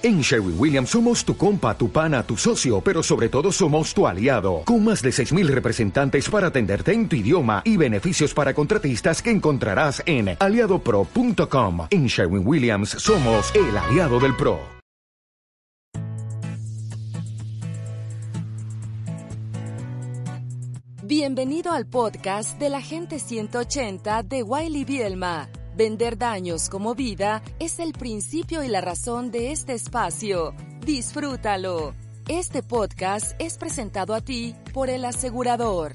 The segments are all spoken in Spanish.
En Sherwin Williams somos tu compa, tu pana, tu socio, pero sobre todo somos tu aliado, con más de 6.000 representantes para atenderte en tu idioma y beneficios para contratistas que encontrarás en aliadopro.com. En Sherwin Williams somos el aliado del PRO. Bienvenido al podcast de la gente 180 de Wiley Bielma Vender daños como vida es el principio y la razón de este espacio. Disfrútalo. Este podcast es presentado a ti por el asegurador.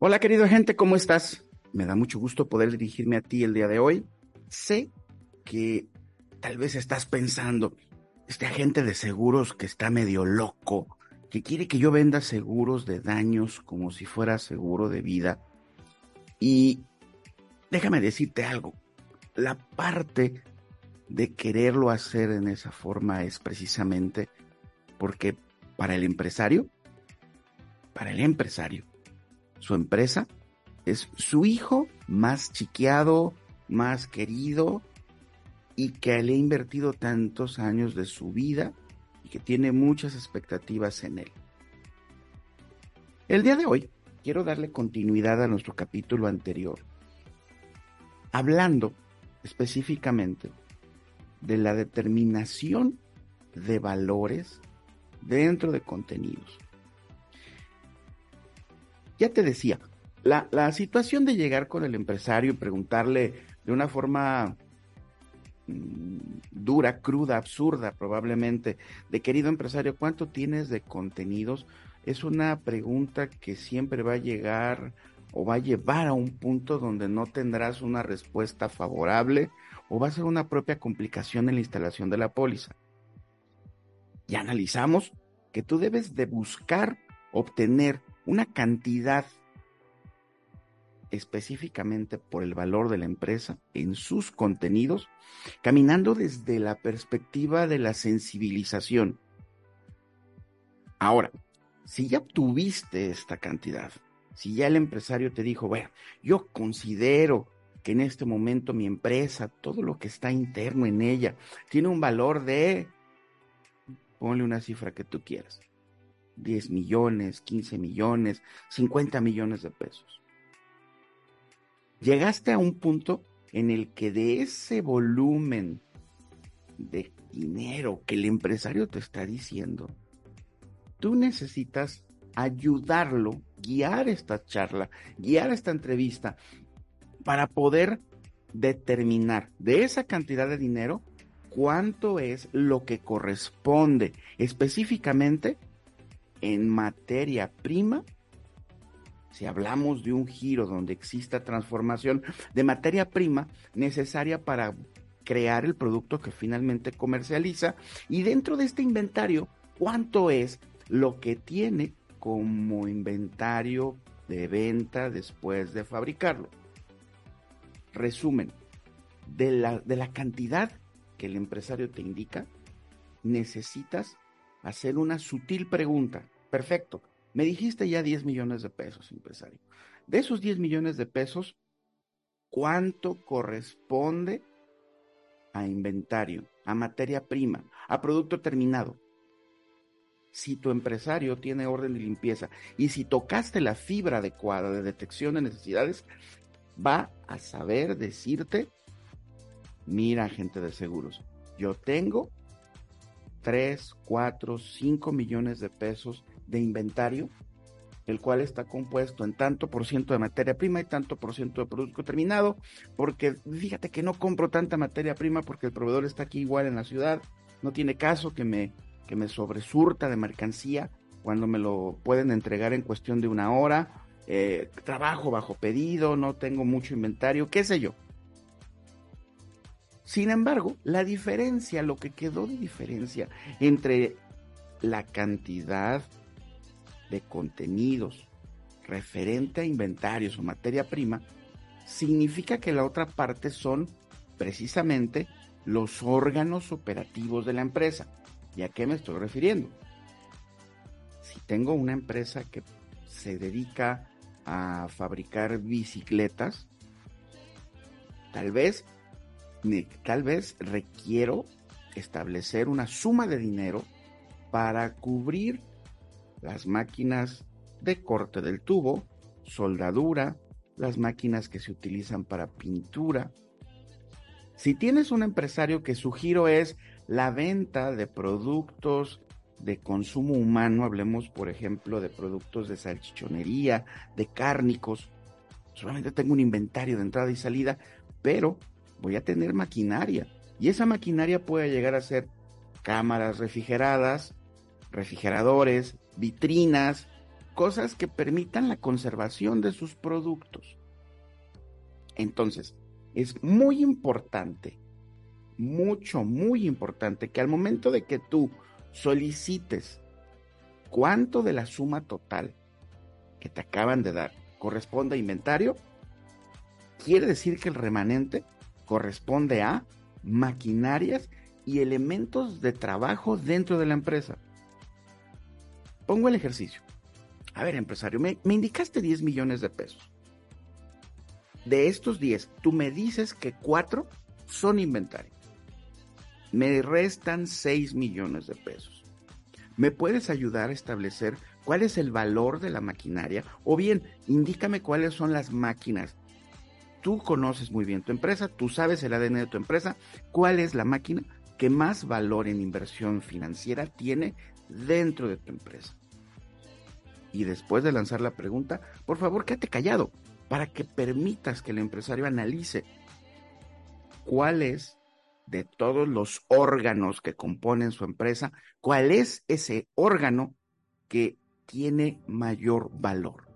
Hola querido gente, ¿cómo estás? Me da mucho gusto poder dirigirme a ti el día de hoy. Sé que tal vez estás pensando, este agente de seguros que está medio loco, que quiere que yo venda seguros de daños como si fuera seguro de vida. Y déjame decirte algo, la parte de quererlo hacer en esa forma es precisamente porque para el empresario, para el empresario, su empresa es su hijo más chiqueado, más querido y que le ha invertido tantos años de su vida y que tiene muchas expectativas en él. El día de hoy quiero darle continuidad a nuestro capítulo anterior, hablando específicamente de la determinación de valores dentro de contenidos. Ya te decía, la, la, situación de llegar con el empresario y preguntarle de una forma dura, cruda, absurda probablemente, de querido empresario, ¿cuánto tienes de contenidos? Es una pregunta que siempre va a llegar o va a llevar a un punto donde no tendrás una respuesta favorable o va a ser una propia complicación en la instalación de la póliza. Y analizamos que tú debes de buscar obtener una cantidad específicamente por el valor de la empresa en sus contenidos, caminando desde la perspectiva de la sensibilización. Ahora, si ya obtuviste esta cantidad, si ya el empresario te dijo, bueno, yo considero que en este momento mi empresa, todo lo que está interno en ella, tiene un valor de, ponle una cifra que tú quieras, 10 millones, 15 millones, 50 millones de pesos llegaste a un punto en el que de ese volumen de dinero que el empresario te está diciendo, tú necesitas ayudarlo, guiar esta charla, guiar esta entrevista para poder determinar de esa cantidad de dinero cuánto es lo que corresponde específicamente en materia prima si hablamos de un giro donde exista transformación de materia prima necesaria para crear el producto que finalmente comercializa y dentro de este inventario, ¿cuánto es lo que tiene como inventario de venta después de fabricarlo? Resumen, de la, de la cantidad que el empresario te indica, necesitas hacer una sutil pregunta. Perfecto, me dijiste ya 10 millones de pesos, empresario. De esos 10 millones de pesos, ¿cuánto corresponde a inventario, a materia prima, a producto terminado? Si tu empresario tiene orden de limpieza y si tocaste la fibra adecuada de detección de necesidades, va a saber decirte, mira gente de seguros, yo tengo 3, 4, 5 millones de pesos de inventario, el cual está compuesto en tanto por ciento de materia prima y tanto por ciento de producto terminado, porque fíjate que no compro tanta materia prima porque el proveedor está aquí igual en la ciudad, no tiene caso que me, que me sobresurta de mercancía cuando me lo pueden entregar en cuestión de una hora, eh, trabajo bajo pedido, no tengo mucho inventario, qué sé yo. Sin embargo, la diferencia, lo que quedó de diferencia entre la cantidad de contenidos referente a inventarios o materia prima, significa que la otra parte son precisamente los órganos operativos de la empresa. ¿Y a qué me estoy refiriendo? Si tengo una empresa que se dedica a fabricar bicicletas, Tal vez, tal vez requiero establecer una suma de dinero para cubrir las máquinas de corte del tubo, soldadura, las máquinas que se utilizan para pintura. Si tienes un empresario que su giro es la venta de productos de consumo humano, hablemos por ejemplo de productos de salchichonería, de cárnicos, solamente tengo un inventario de entrada y salida, pero voy a tener maquinaria. Y esa maquinaria puede llegar a ser cámaras refrigeradas, refrigeradores, vitrinas, cosas que permitan la conservación de sus productos. Entonces, es muy importante, mucho, muy importante que al momento de que tú solicites cuánto de la suma total que te acaban de dar corresponde a inventario, quiere decir que el remanente corresponde a maquinarias y elementos de trabajo dentro de la empresa. Pongo el ejercicio. A ver, empresario, me, indicaste 10 millones de pesos. De estos 10, tú me dices que 4 son inventario. Me restan 6 millones de pesos. ¿Me puedes ayudar a establecer cuál es el valor de la maquinaria? O bien, indícame cuáles son las máquinas. Tú conoces muy bien tu empresa, tú sabes el ADN de tu empresa, cuál es la máquina que más valor en inversión financiera tiene dentro de tu empresa. Y después de lanzar la pregunta, por favor, quédate callado para que permitas que el empresario analice cuál es de todos los órganos que componen su empresa, cuál es ese órgano que tiene mayor valor.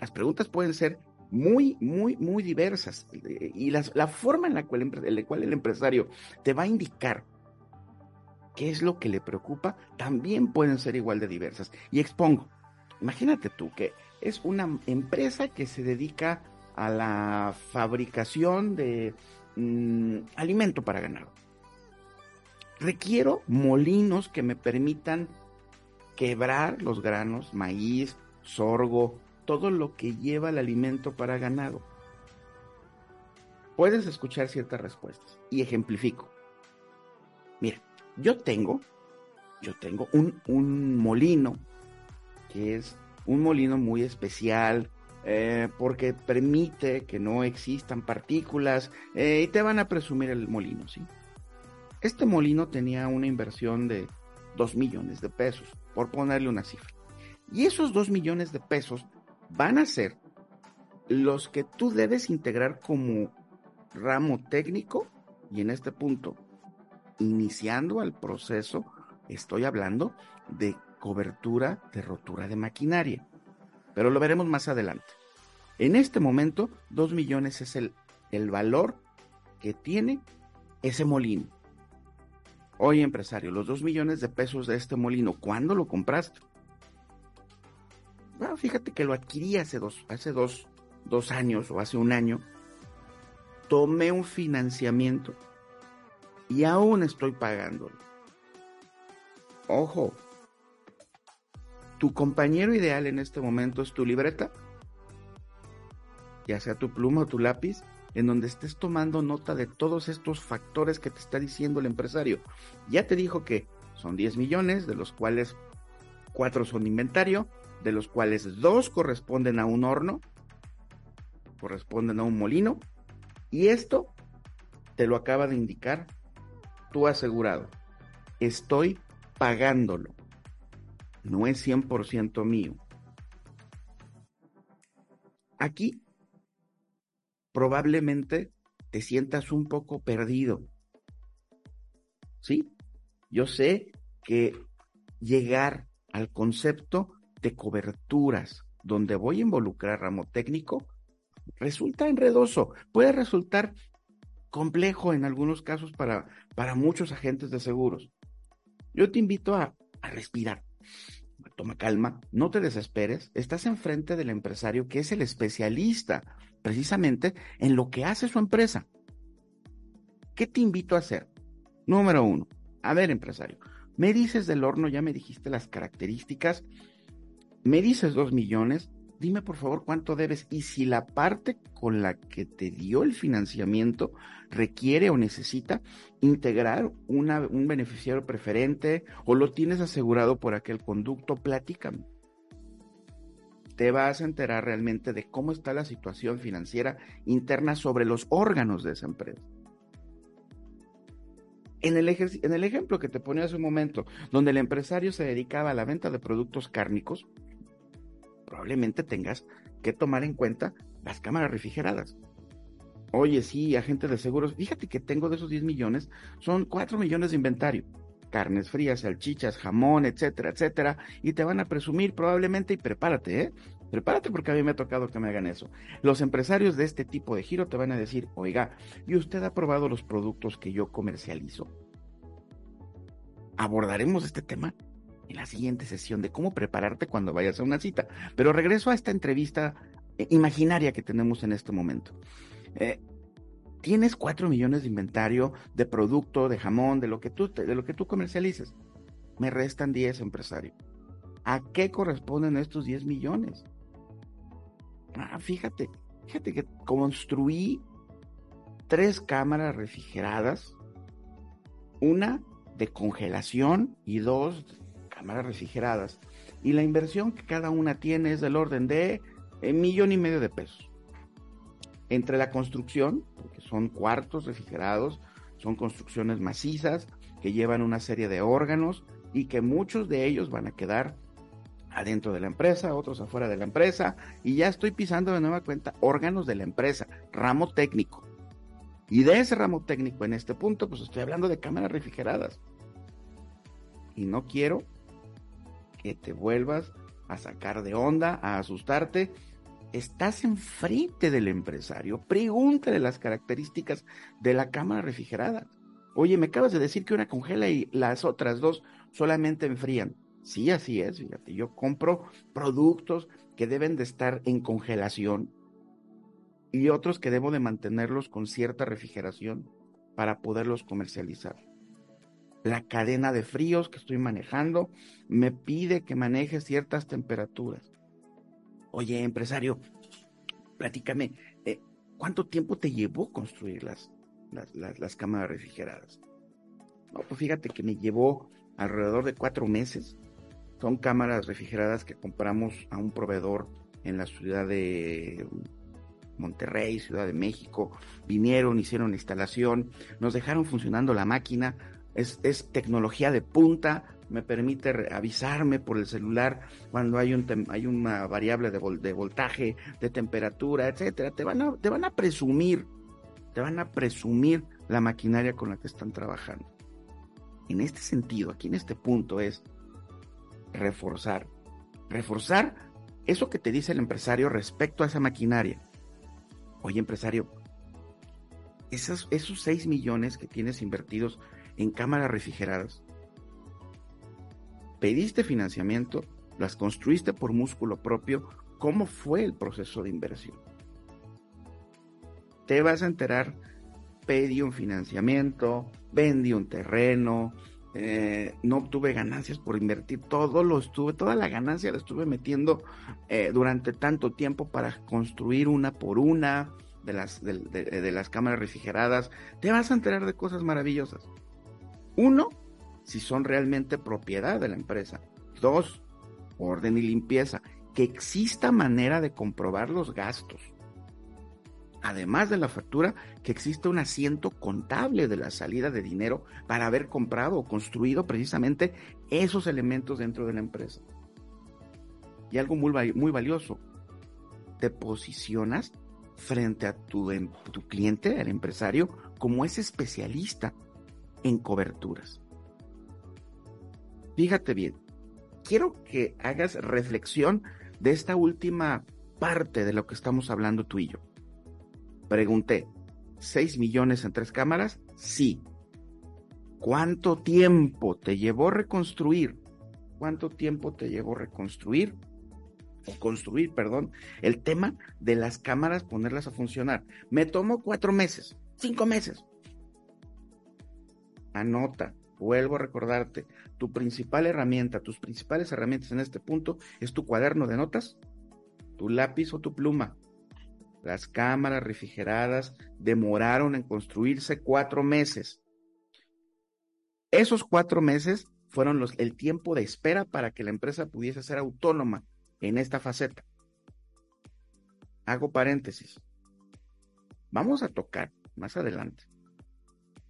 Las preguntas pueden ser muy, muy, muy diversas y la forma en la, cual, en la cual el empresario te va a indicar qué es lo que le preocupa también pueden ser igual de diversas. Y expongo, imagínate tú que es una empresa que se dedica a la fabricación de Mm, alimento para ganado. Requiero molinos que me permitan quebrar los granos, maíz, sorgo, todo lo que lleva el alimento para ganado. Puedes escuchar ciertas respuestas y ejemplifico. Mira, yo tengo, yo tengo un, un molino que es un molino muy especial, eh, porque permite que no existan partículas eh, y te van a presumir el molino, ¿sí? Este molino tenía una inversión de 2 millones de pesos, por ponerle una cifra. Y esos 2 millones de pesos van a ser los que tú debes integrar como ramo técnico y en este punto, iniciando el proceso, estoy hablando de cobertura de rotura de maquinaria. Pero lo veremos más adelante. En este momento, 2 millones es el, el valor que tiene ese molino. Oye, empresario, los 2 millones de pesos de este molino, ¿cuándo lo compraste? Bueno, fíjate que lo adquirí hace dos, hace dos, dos años o hace un año. Tomé un financiamiento y aún estoy pagándolo. Ojo, tu compañero ideal en este momento es tu libreta ya sea tu pluma o tu lápiz, en donde estés tomando nota de todos estos factores que te está diciendo el empresario. Ya te dijo que son 10 millones, de los cuales 4 son inventario, de los cuales 2 corresponden a un horno, corresponden a un molino, y esto te lo acaba de indicar tu asegurado. Estoy pagándolo. No es 100% mío. Aquí probablemente te sientas un poco perdido. ¿Sí? Yo sé que llegar al concepto de coberturas donde voy a involucrar ramo técnico resulta enredoso, puede resultar complejo en algunos casos para, para muchos agentes de seguros. Yo te invito a, a respirar. Toma calma, no te desesperes, estás enfrente del empresario que es el especialista precisamente en lo que hace su empresa. ¿Qué te invito a hacer? Número uno, a ver empresario, me dices del horno, ya me dijiste las características, me dices dos millones, dime por favor cuánto debes y si la parte con la que te dio el financiamiento requiere o necesita integrar un beneficiario preferente o lo tienes asegurado por aquel conducto, platícame. Te vas a enterar realmente de cómo está la situación financiera interna sobre los órganos de esa empresa. En el, en el ejemplo que te ponía hace un momento, donde el empresario se dedicaba a la venta de productos cárnicos, probablemente tengas que tomar en cuenta las cámaras refrigeradas. Oye, sí, agente de seguros, fíjate que tengo de esos 10 millones, son 4 millones de inventario. Carnes frías, salchichas, jamón, etcétera, etcétera. Y te van a presumir probablemente, y prepárate, ¿eh? Prepárate porque a mí me ha tocado que me hagan eso. Los empresarios de este tipo de giro te van a decir, oiga, ¿y usted ha probado los productos que yo comercializo? Abordaremos este tema en la siguiente sesión de cómo prepararte cuando vayas a una cita. Pero regreso a esta entrevista eh, imaginaria que tenemos en este momento. Eh, tienes cuatro millones de inventario de producto, de jamón, de lo que tú, de lo que tú comercialices. Me restan 10, empresario. ¿A qué corresponden estos 10 millones? Ah, fíjate, fíjate que construí tres cámaras refrigeradas, una de congelación y dos cámaras refrigeradas. Y la inversión que cada una tiene es del orden de eh, millón y medio de pesos. Entre la construcción, porque son cuartos refrigerados, son construcciones macizas que llevan una serie de órganos y que muchos de ellos van a quedar adentro de la empresa, otros afuera de la empresa, y ya estoy pisando de nueva cuenta órganos de la empresa, ramo técnico. Y de ese ramo técnico en este punto, pues estoy hablando de cámaras refrigeradas. Y no quiero que te vuelvas a sacar de onda, a asustarte. Estás enfrente del empresario, pregúntale las características de la cámara refrigerada. Oye, me acabas de decir que una congela y las otras dos solamente enfrían. Sí, así es, fíjate, yo compro productos que deben de estar en congelación y otros que debo de mantenerlos con cierta refrigeración para poderlos comercializar la cadena de fríos que estoy manejando me pide que maneje ciertas temperaturas. Oye, empresario, platícame, eh, ¿cuánto tiempo te llevó construir las, las, cámaras refrigeradas? No, pues fíjate que me llevó alrededor de cuatro meses. Son cámaras refrigeradas que compramos a un proveedor en la ciudad de Monterrey, Ciudad de México. Vinieron, hicieron la instalación, nos dejaron funcionando la máquina es, tecnología de punta, me permite avisarme por el celular cuando hay, un hay una variable de, de, voltaje, de temperatura, etcétera. Te van, a, te van a presumir, te van a presumir la maquinaria con la que están trabajando. En este sentido, aquí en este punto es reforzar, reforzar eso que te dice el empresario respecto a esa maquinaria. Oye, empresario, esos, esos 6 millones que tienes invertidos en cámaras refrigeradas. Pediste financiamiento, las construiste por músculo propio. ¿Cómo fue el proceso de inversión? Te vas a enterar, pedí un financiamiento, vendí un terreno, eh, no obtuve ganancias por invertir, todo lo estuve, toda la ganancia la estuve metiendo eh, durante tanto tiempo para construir una por una de las, de las cámaras refrigeradas. Te vas a enterar de cosas maravillosas. Uno, si son realmente propiedad de la empresa. Dos, orden y limpieza. Que exista manera de comprobar los gastos. Además de la factura, que exista un asiento contable de la salida de dinero para haber comprado o construido precisamente esos elementos dentro de la empresa. Y algo muy, valioso, te posicionas frente a tu, em, tu cliente, el empresario, como ese especialista en coberturas. Fíjate bien, quiero que hagas reflexión de esta última parte de lo que estamos hablando tú y yo. Pregunté, ¿6 millones en tres cámaras? Sí. ¿Cuánto tiempo te llevó reconstruir? ¿Cuánto tiempo te llevó reconstruir? O construir, perdón, el tema de las cámaras, ponerlas a funcionar. Me tomó cuatro meses, cinco meses anota, vuelvo a recordarte, tu principal herramienta, tus principales herramientas en este punto es tu cuaderno de notas tu lápiz o tu pluma. Las cámaras refrigeradas demoraron en construirse cuatro meses. Esos cuatro meses fueron los, el tiempo de espera para que la empresa pudiese ser autónoma en esta faceta. Hago paréntesis. Vamos a tocar más adelante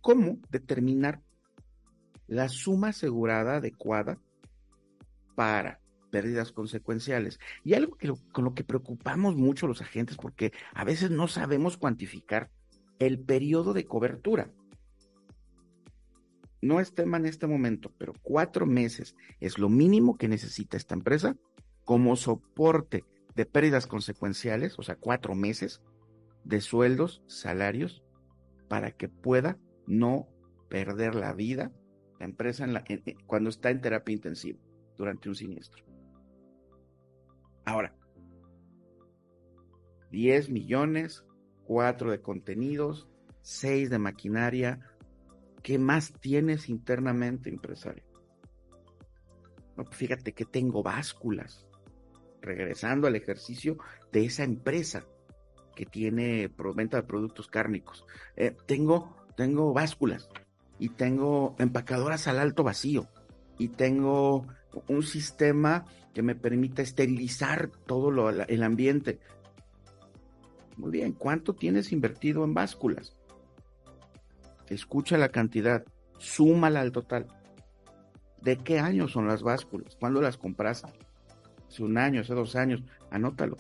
cómo determinar la suma asegurada adecuada para pérdidas consecuenciales. Y algo que con lo que preocupamos mucho los agentes porque a veces no sabemos cuantificar el periodo de cobertura. No es tema en este momento, pero cuatro meses es lo mínimo que necesita esta empresa como soporte de pérdidas consecuenciales, o sea, cuatro meses de sueldos, salarios, para que pueda no perder la vida la empresa en la, cuando está en terapia intensiva durante un siniestro. Ahora, 10 millones, 4 de contenidos, 6 de maquinaria. ¿Qué más tienes internamente, empresario? Pues fíjate que tengo básculas. Regresando al ejercicio de esa empresa que tiene venta de productos cárnicos. Eh, tengo, tengo básculas y tengo empacadoras al alto vacío y tengo un sistema que me permita esterilizar todo el ambiente. Muy bien, ¿cuánto tienes invertido en básculas? Escucha la cantidad, súmala al total. ¿De qué año son las básculas? ¿Cuándo las compraste? Hace un año, hace dos años, anótalo.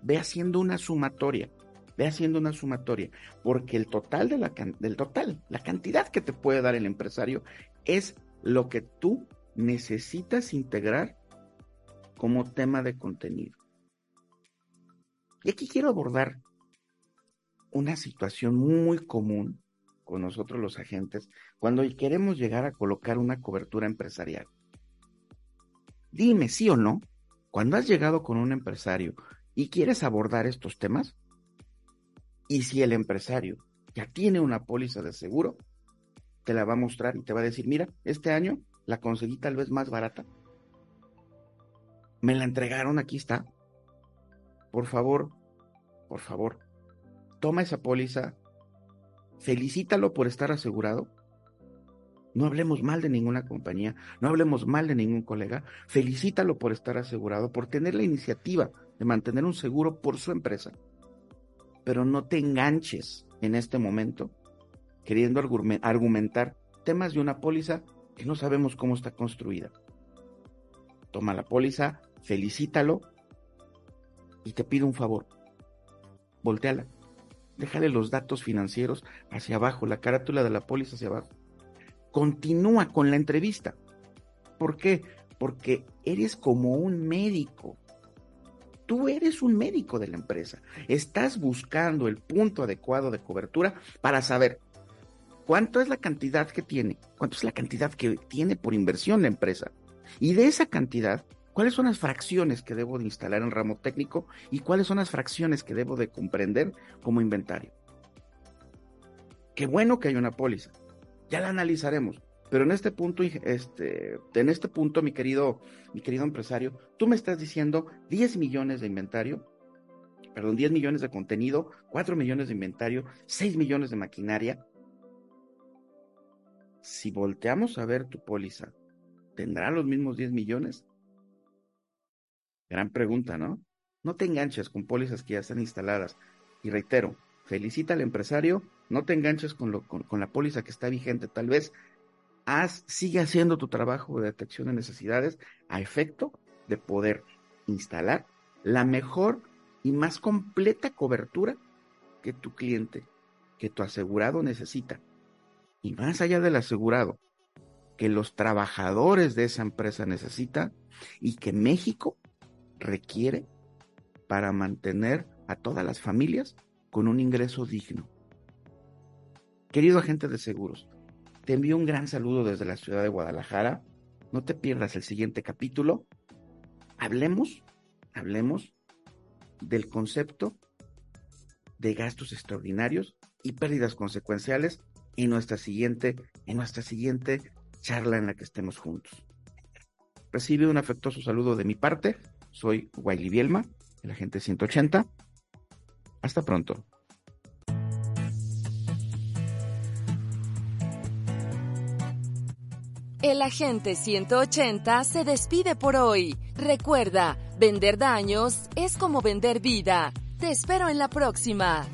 Ve haciendo una sumatoria, ve haciendo una sumatoria, porque el total de la del total, la cantidad que te puede dar el empresario es lo que tú necesitas integrar como tema de contenido. Y aquí quiero abordar una situación muy común con nosotros los agentes cuando queremos llegar a colocar una cobertura empresarial. Dime sí o no, cuando has llegado con un empresario y quieres abordar estos temas, y si el empresario ya tiene una póliza de seguro, te la va a mostrar y te va a decir, mira, este año la conseguí tal vez más barata. Me la entregaron, aquí está. Por favor, por favor, toma esa póliza, felicítalo por estar asegurado. No hablemos mal de ninguna compañía, no hablemos mal de ningún colega, felicítalo por estar asegurado, por tener la iniciativa de mantener un seguro por su empresa. Pero no te enganches en este momento queriendo argumentar temas de una póliza que no sabemos cómo está construida. Toma la póliza, felicítalo y te pido un favor. Volteala. Déjale los datos financieros hacia abajo, la carátula de la póliza hacia abajo. Continúa con la entrevista. ¿Por qué? Porque eres como un médico. Tú eres un médico de la empresa. Estás buscando el punto adecuado de cobertura para saber cuánto es la cantidad que tiene, cuánto es la cantidad que tiene por inversión la empresa. Y de esa cantidad, cuáles son las fracciones que debo de instalar en ramo técnico y cuáles son las fracciones que debo de comprender como inventario. Qué bueno que hay una póliza. Ya la analizaremos. Pero en este punto, este, en este punto, mi querido, mi querido empresario, tú me estás diciendo 10 millones de inventario, perdón, 10 millones de contenido, 4 millones de inventario, 6 millones de maquinaria, si volteamos a ver tu póliza, ¿tendrá los mismos 10 millones? Gran pregunta, ¿no? No te enganches con pólizas que ya están instaladas. Y reitero, felicita al empresario, no te enganches con, lo, con, la póliza que está vigente. Tal vez haz, sigue haciendo tu trabajo de detección de necesidades a efecto de poder instalar la mejor y más completa cobertura que tu cliente, que tu asegurado necesita y más allá del asegurado, que los trabajadores de esa empresa necesitan y que México requiere para mantener a todas las familias con un ingreso digno. Querido agente de seguros, te envío un gran saludo desde la ciudad de Guadalajara. No te pierdas el siguiente capítulo. Hablemos, hablemos del concepto de gastos extraordinarios y pérdidas consecuenciales en nuestra siguiente, en nuestra siguiente charla en la que estemos juntos. Recibe un afectuoso saludo de mi parte. Soy Wiley Bielma, el agente 180. Hasta pronto. El agente 180 se despide por hoy. Recuerda, vender daños es como vender vida. Te espero en la próxima.